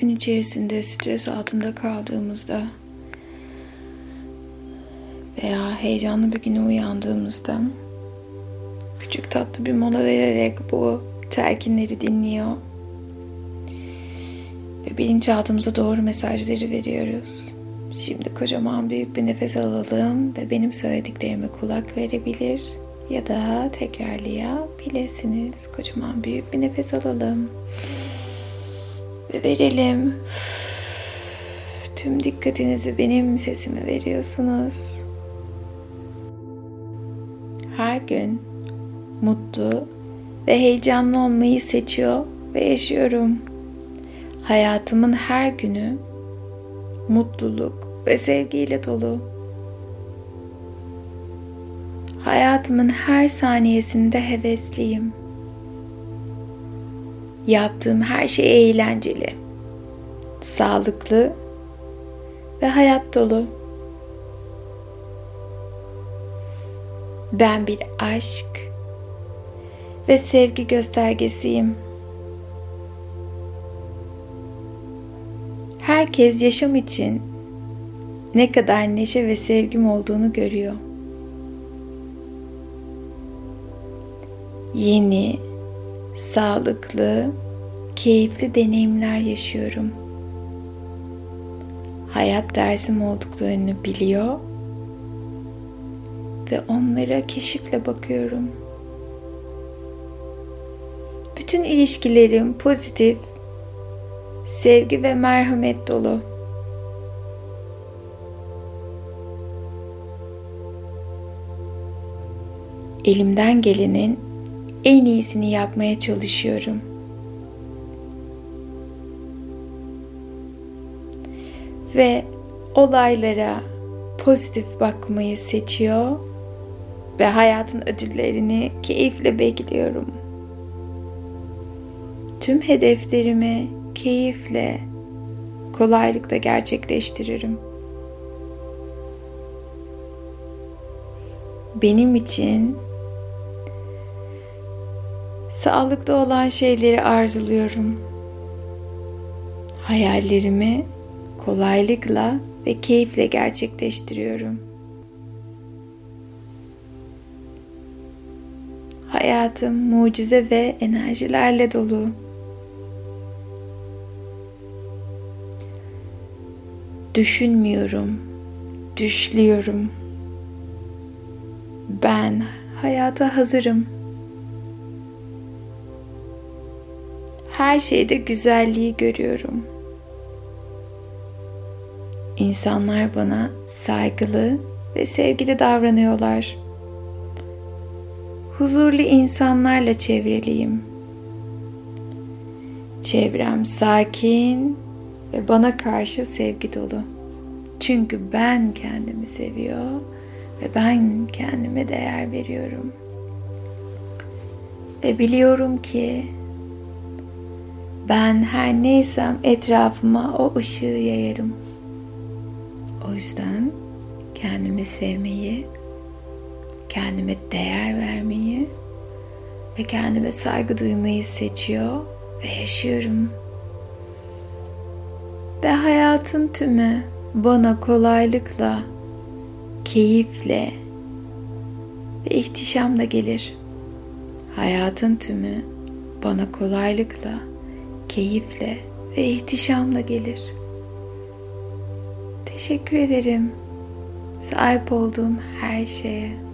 gün içerisinde stres altında kaldığımızda veya heyecanlı bir güne uyandığımızda küçük tatlı bir mola vererek bu telkinleri dinliyor ve bilinçaltımıza doğru mesajları veriyoruz. Şimdi kocaman büyük bir nefes alalım ve benim söylediklerime kulak verebilir ya da tekrarlayabilirsiniz. Kocaman büyük bir nefes alalım verelim. Tüm dikkatinizi benim sesime veriyorsunuz. Her gün mutlu ve heyecanlı olmayı seçiyor ve yaşıyorum. Hayatımın her günü mutluluk ve sevgiyle dolu. Hayatımın her saniyesinde hevesliyim. Yaptığım her şey eğlenceli, sağlıklı ve hayat dolu. Ben bir aşk ve sevgi göstergesiyim. Herkes yaşam için ne kadar neşe ve sevgim olduğunu görüyor. Yeni, sağlıklı, keyifli deneyimler yaşıyorum. Hayat dersim olduklarını biliyor ve onlara keşifle bakıyorum. Bütün ilişkilerim pozitif, sevgi ve merhamet dolu. Elimden gelenin en iyisini yapmaya çalışıyorum. Ve olaylara pozitif bakmayı seçiyor ve hayatın ödüllerini keyifle bekliyorum. Tüm hedeflerimi keyifle, kolaylıkla gerçekleştiririm. Benim için sağlıklı olan şeyleri arzuluyorum. Hayallerimi kolaylıkla ve keyifle gerçekleştiriyorum. Hayatım mucize ve enerjilerle dolu. Düşünmüyorum, düşlüyorum. Ben hayata hazırım. Her şeyde güzelliği görüyorum. İnsanlar bana saygılı ve sevgili davranıyorlar. Huzurlu insanlarla çevreliyim. Çevrem sakin ve bana karşı sevgi dolu. Çünkü ben kendimi seviyor ve ben kendime değer veriyorum. Ve biliyorum ki ben her neysem etrafıma o ışığı yayarım. O yüzden kendimi sevmeyi, kendime değer vermeyi ve kendime saygı duymayı seçiyor ve yaşıyorum. Ve hayatın tümü bana kolaylıkla, keyifle ve ihtişamla gelir. Hayatın tümü bana kolaylıkla, keyifle ve ihtişamla gelir. Teşekkür ederim sahip olduğum her şeye.